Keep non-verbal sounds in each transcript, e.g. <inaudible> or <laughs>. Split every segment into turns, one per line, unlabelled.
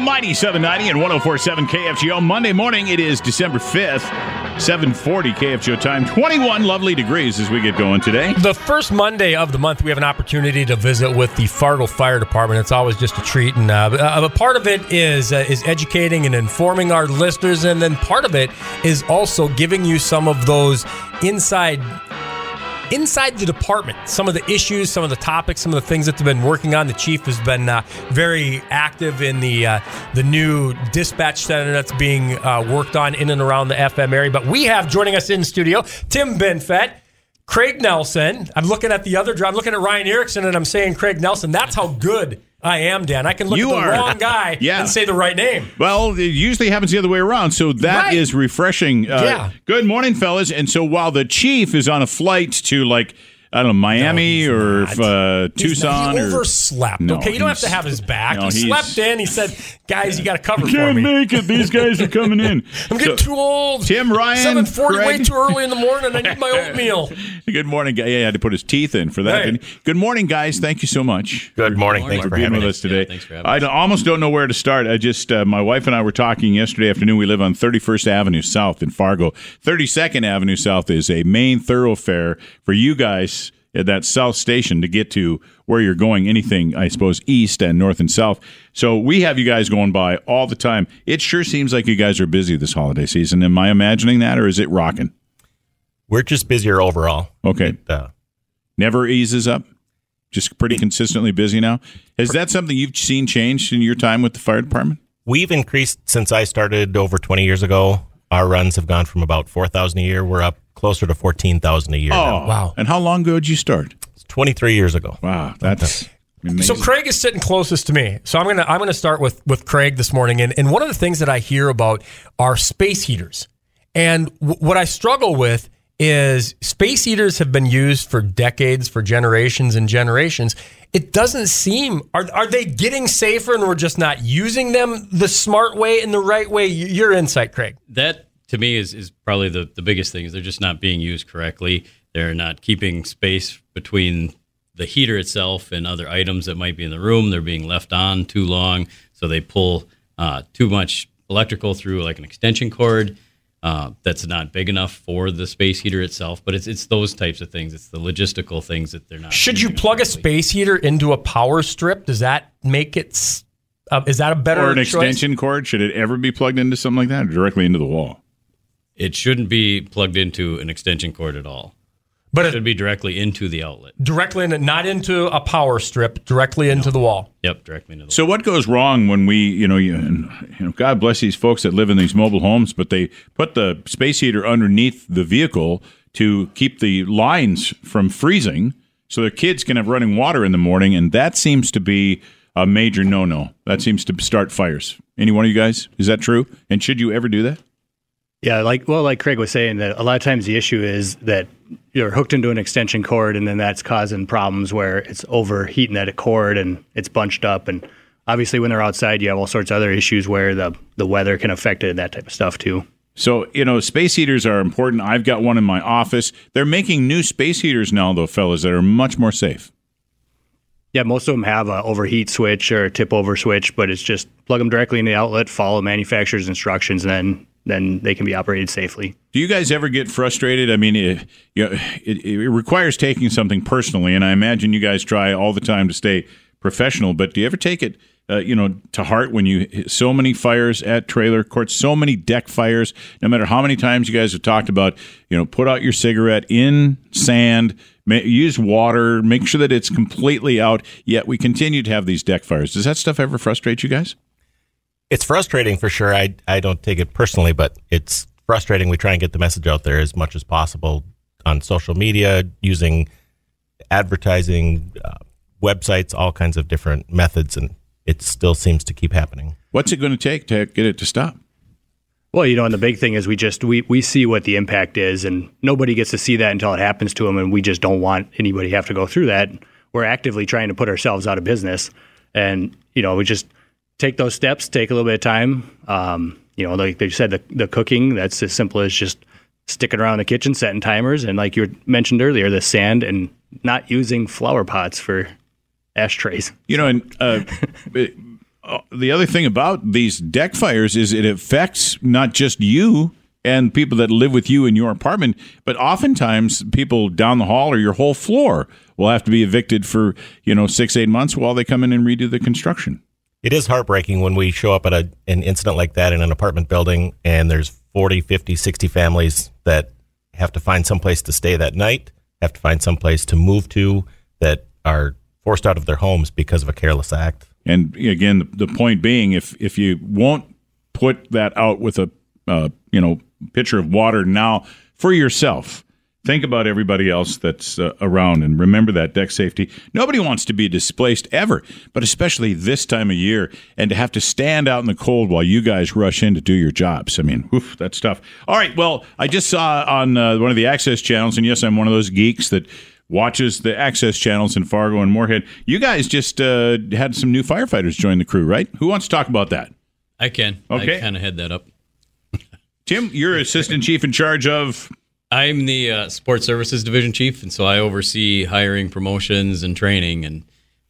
Mighty 790 and 1047 KFGO. Monday morning, it is December 5th, 740 KFGO time. 21 lovely degrees as we get going today.
The first Monday of the month, we have an opportunity to visit with the Fargo Fire Department. It's always just a treat, and uh, a part of it is uh, is educating and informing our listeners, and then part of it is also giving you some of those inside inside the department, some of the issues, some of the topics, some of the things that they've been working on. The chief has been uh, very active in the uh, the new dispatch center that's being uh, worked on in and around the FM area. But we have joining us in studio Tim Benfett. Craig Nelson. I'm looking at the other. drive. I'm looking at Ryan Erickson, and I'm saying Craig Nelson. That's how good I am, Dan. I can look
You
at the
are.
wrong guy <laughs>
Yeah.
and say the right name.
Well, it usually happens the other way around, so that is
Right.
refreshing. Uh,
Yeah.
Good morning, fellas. And so while the chief is on a flight to like I don't know Miami
he's
or
not.
uh, Tucson
he overslept.
No,
okay, you don't have to have his back.
no,
he slept in. He said, "Guys, you got to cover for me."
can't make it. These guys are coming in. <laughs>
I'm getting
So-
too old.
Tim, Ryan,
seven forty, way too early in the morning. I need my <laughs> oatmeal.
Good morning, guy. Yeah, he had to put his teeth in for that.
Right.
Good morning, guys. Thank you so much.
Good morning. Thanks
for
for
being with
us.
us today.
Yeah, thanks for having
I
us.
almost don't know where to start. I just uh, my wife and I were talking yesterday afternoon. We live on 31st Avenue South in Fargo. 32nd Avenue South is a main thoroughfare for you guys at that south station to get to where you're going. Anything, I suppose, east and north and south. So we have you guys going by all the time. It sure seems like you guys are busy this holiday season. Am I imagining that, or is it rocking?
We're just busier overall.
Okay.
It, uh,
Never eases up. Just pretty consistently busy now. Is that something you've seen change in your time with the fire department?
we've increased since I started over 20 years ago. Our runs have gone from about 4,000 a year. We're up closer to 14,000 a year. now.
Oh, wow.
And how long ago did you start?
It's 23 years ago.
Wow, that's amazing.
So Craig is sitting closest to me. So I'm gonna I'm gonna start with with Craig this morning. And and one of the things that I hear about are space heaters. And w- what I struggle with is space heaters have been used for decades, for generations and generations. It doesn't seem are are they getting safer and we're just not using them the smart way and the right way? Your insight, Craig.
that to me is, is probably the, the biggest thing is they're just not being used correctly they're not keeping space between the heater itself and other items that might be in the room they're being left on too long so they pull uh, too much electrical through like an extension cord uh, that's not big enough for the space heater itself but it's it's those types of things it's the logistical things that they're not
Should you
using
plug a space heater into a power strip? Does that make it? Uh, is that a better
or an
choice?
extension cord? Should it ever be plugged into something like that, or directly into the wall?
It shouldn't be plugged into an extension cord at all
But
it
it,
should be directly into the outlet
directly in, not into a power strip, directly into the wall.
Yep, directly into the
So what goes wrong when we, you know, you, and, you know, God bless these folks that live in these mobile homes, but they put the space heater underneath the vehicle to keep the lines from freezing, so their kids can have running water in the morning, and that seems to be a major no-no. That seems to start fires. Any one of you guys? Is that true? And should you ever do that?
Yeah, like well, like Craig was saying, that a lot of times the issue is that you're hooked into an extension cord, and then that's causing problems where it's overheating that cord and it's bunched up. And obviously, when they're outside, you have all sorts of other issues where the the weather can affect it and that type of stuff too.
So, you know, space heaters are important. I've got one in my office. They're making new space heaters now, though, fellas, that are much more safe.
Yeah, most of them have a overheat switch or a tip over switch, but it's just plug them directly in the outlet, follow manufacturer's instructions, and then then they can be operated safely.
Do you guys ever get frustrated? I mean, it, you know, it, it requires taking something personally, and I imagine you guys try all the time to stay professional. But do you ever take it, uh, you know, to heart when you so many fires at trailer courts, so many deck fires? No matter how many times you guys have talked about, you know, put out your cigarette in sand, use water, make sure that it's completely out. Yet we continue to have these deck fires. Does that stuff ever frustrate you guys?
It's frustrating for sure. I, I don't take it personally, but it's frustrating. We try and get the message out there as much as possible on social media, using advertising, uh, websites, all kinds of different methods, and it still seems to keep happening.
What's it going to take to get it to stop?
Well, you know, and the big thing is we just we we see what the impact is, and nobody gets to see that until it happens to them, and we just don't want anybody to have to go through that. We're actively trying to put ourselves out of business, and you know, we just take those steps, take a little bit of time. Um, you know, like they said, the the cooking that's as simple as just sticking around the kitchen, setting timers, and like you mentioned earlier, the sand and not using flower pots for ashtrays.
You know, and uh, <laughs> uh, the other thing about these deck fires is it affects not just you and people that live with you in your apartment, but oftentimes people down the hall or your whole floor will have to be evicted for you know six eight months while they come in and redo the construction.
It is heartbreaking when we show up at a, an incident like that in an apartment building and there's 40, 50, 60 families that have to find someplace to stay that night, have to find someplace to move to that are forced out of their homes because of a careless act.
And again, the, the point being, if if you won't put that out with a uh, you know pitcher of water now for yourself, think about everybody else that's uh, around and remember that deck safety. Nobody wants to be displaced ever, but especially this time of year and to have to stand out in the cold while you guys rush in to do your jobs. I mean, oof, that's tough. All right, well, I just saw on uh, one of the access channels, and yes, I'm one of those geeks that watches the access channels in Fargo and Moorhead. You guys just uh, had some new firefighters join the crew, right? Who wants to talk about that?
I can.
Okay.
I kind of head that up.
Tim, you're assistant chief in charge of.
I'm the uh, support services division chief, and so I oversee hiring, promotions, and training. And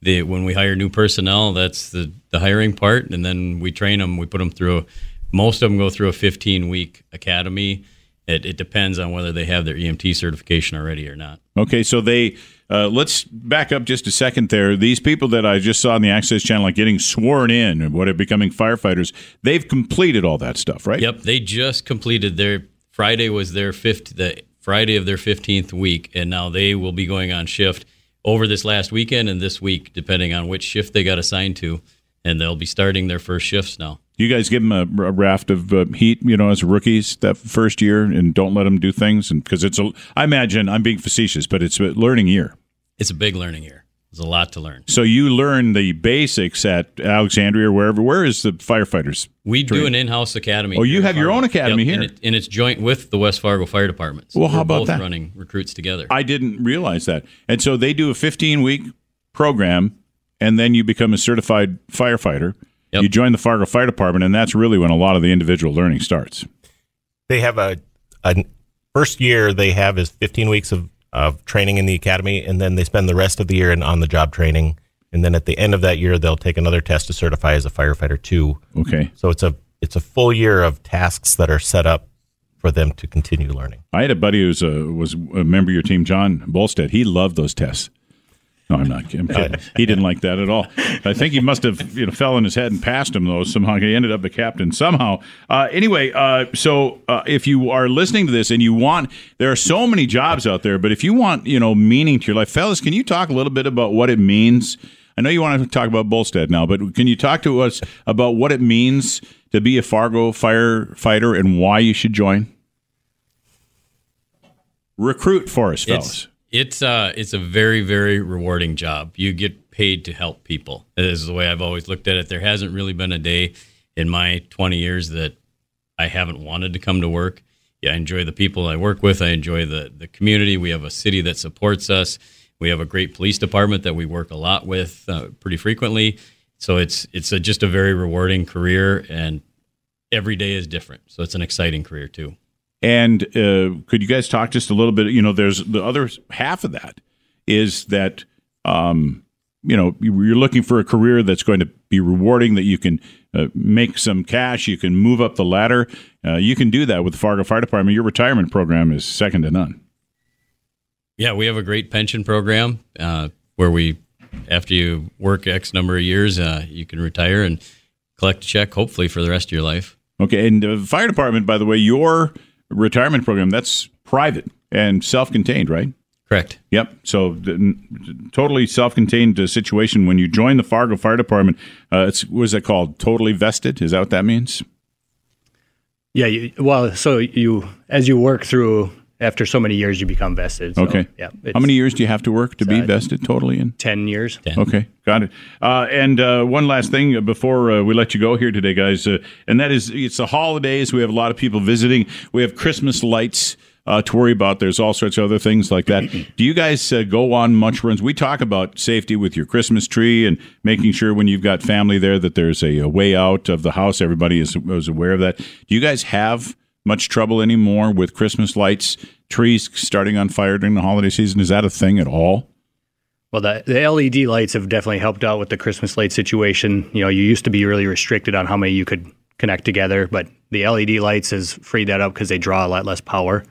the when we hire new personnel, that's the the hiring part, and then we train them. We put them through. Most of them go through a 15 week academy. It, it depends on whether they have their EMT certification already or not.
Okay, so they. Uh, let's back up just a second there. These people that I just saw on the Access Channel, like getting sworn in and what are becoming firefighters, they've completed all that stuff, right?
Yep, they just completed their Friday was their fifth the Friday of their 15th week, and now they will be going on shift over this last weekend and this week, depending on which shift they got assigned to, and they'll be starting their first shifts now.
You guys give them a, a raft of uh, heat, you know, as rookies that first year, and don't let them do things, and because it's a. I imagine I'm being facetious, but it's a learning year.
It's a big learning year. There's a lot to learn.
So you learn the basics at Alexandria wherever. Where is the firefighters?
We do an in-house academy.
Oh, you have your own academy
Yep,
here.
and, it, and it's joint with the West Fargo Fire Department. So
Well, how
we're
about
both
that?
running recruits together.
I didn't realize that. And so they do a 15 week program, and then you become a certified firefighter.
Yep.
You join the Fargo Fire Department, and that's really when a lot of the individual learning starts.
They have a, a first year they have is 15 weeks of, of training in the academy, and then they spend the rest of the year in on the job training. And then at the end of that year, they'll take another test to certify as a firefighter too.
Okay.
So it's a it's a full year of tasks that are set up for them to continue learning.
I had a buddy who was a, was a member of your team, John Bolstead. He loved those tests. No, I'm not kidding. <laughs> He didn't like that at all. I think he must have you know fell on his head and passed him though. Somehow he ended up a captain somehow. Uh, anyway, uh, so uh, if you are listening to this and you want, there are so many jobs out there, but if you want you know meaning to your life, fellas, can you talk a little bit about what it means? I know you want to talk about Bolstead now, but can you talk to us about what it means to be a Fargo firefighter and why you should join? Recruit for us, fellas.
It's it's uh it's a very very rewarding job. You get paid to help people. That is the way I've always looked at it. There hasn't really been a day in my 20 years that I haven't wanted to come to work. Yeah, I enjoy the people I work with. I enjoy the the community. We have a city that supports us. We have a great police department that we work a lot with uh, pretty frequently. So it's it's a, just a very rewarding career, and every day is different. So it's an exciting career too.
And uh, could you guys talk just a little bit? You know, there's the other half of that is that um, you know you- you're looking for a career that's going to be rewarding, that you can uh, make some cash, you can move up the ladder. Uh, you can do that with the Fargo Fire Department. Your retirement program is second to none.
Yeah, we have a great pension program uh, where we, after you work X number of years, uh, you can retire and collect a check, hopefully for the rest of your life.
Okay, and the fire department, by the way, your retirement program that's private and self-contained, right?
Correct.
Yep. So the, n- totally self-contained uh, situation. When you join the Fargo Fire Department, uh, it's what is that called? Totally vested. Is that what that means?
Yeah. You, well, so you as you work through after so many years, you become vested. So,
Okay.
Yeah.
How many years do you have to work to be
uh,
vested totally in?
Ten years.
Okay, got it. Uh, and uh, one last thing before uh, we let you go here today, guys, uh, and that is it's the holidays. We have a lot of people visiting. We have Christmas lights uh, to worry about. There's all sorts of other things like that. <clears throat> Do you guys uh, go on much runs? We talk about safety with your Christmas tree and making sure when you've got family there that there's a, a way out of the house. Everybody is, is aware of that. Do you guys have much trouble anymore with Christmas lights, trees starting on fire during the holiday season? Is that a thing at all?
Well, the, the LED lights have definitely helped out with the Christmas light situation. You know, you used to be really restricted on how many you could connect together, but the LED lights has freed that up because they draw a lot less power.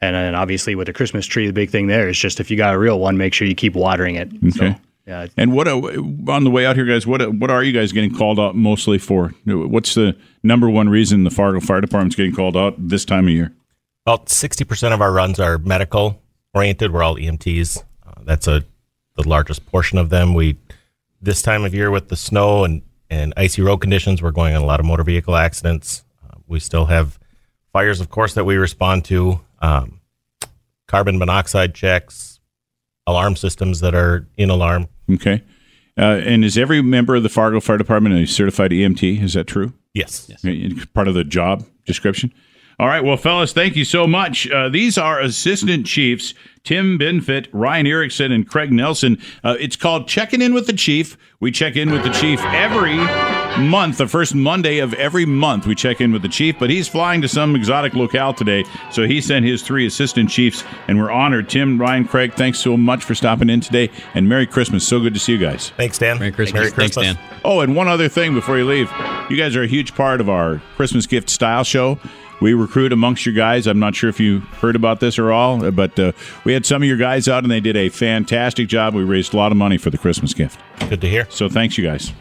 And then obviously with the Christmas tree, the big thing there is just if you got a real one, make sure you keep watering it.
Okay.
So, yeah,
And what uh, on the way out here, guys? What uh, what are you guys getting called out mostly for? What's the number one reason the Fargo Fire Department's getting called out this time of year?
About 60% of our runs are medical oriented. We're all EMTs. Uh, that's a the largest portion of them. We this time of year with the snow and and icy road conditions, we're going on a lot of motor vehicle accidents. Uh, we still have fires, of course, that we respond to. Um, carbon monoxide checks, alarm systems that are in alarm.
Okay. Uh, and is every member of the Fargo Fire Department a certified EMT? Is that true?
Yes.
Part of the job description? All right, well, fellas, thank you so much. Uh, these are assistant chiefs Tim Benfit, Ryan Erickson, and Craig Nelson. Uh, it's called Checking In with the Chief. We check in with the chief every month, the first Monday of every month. We check in with the chief, but he's flying to some exotic locale today, so he sent his three assistant chiefs, and we're honored. Tim, Ryan, Craig, thanks so much for stopping in today, and Merry Christmas. So good to see you guys.
Thanks, Dan.
Merry Christmas. Thanks, Dan.
Oh, and one other thing before you leave. You guys are a huge part of our Christmas gift style show. We recruit amongst your guys. I'm not sure if you heard about this or all, but uh, we had some of your guys out and they did a fantastic job. We raised a lot of money for the Christmas gift.
Good to hear.
So thanks, you guys.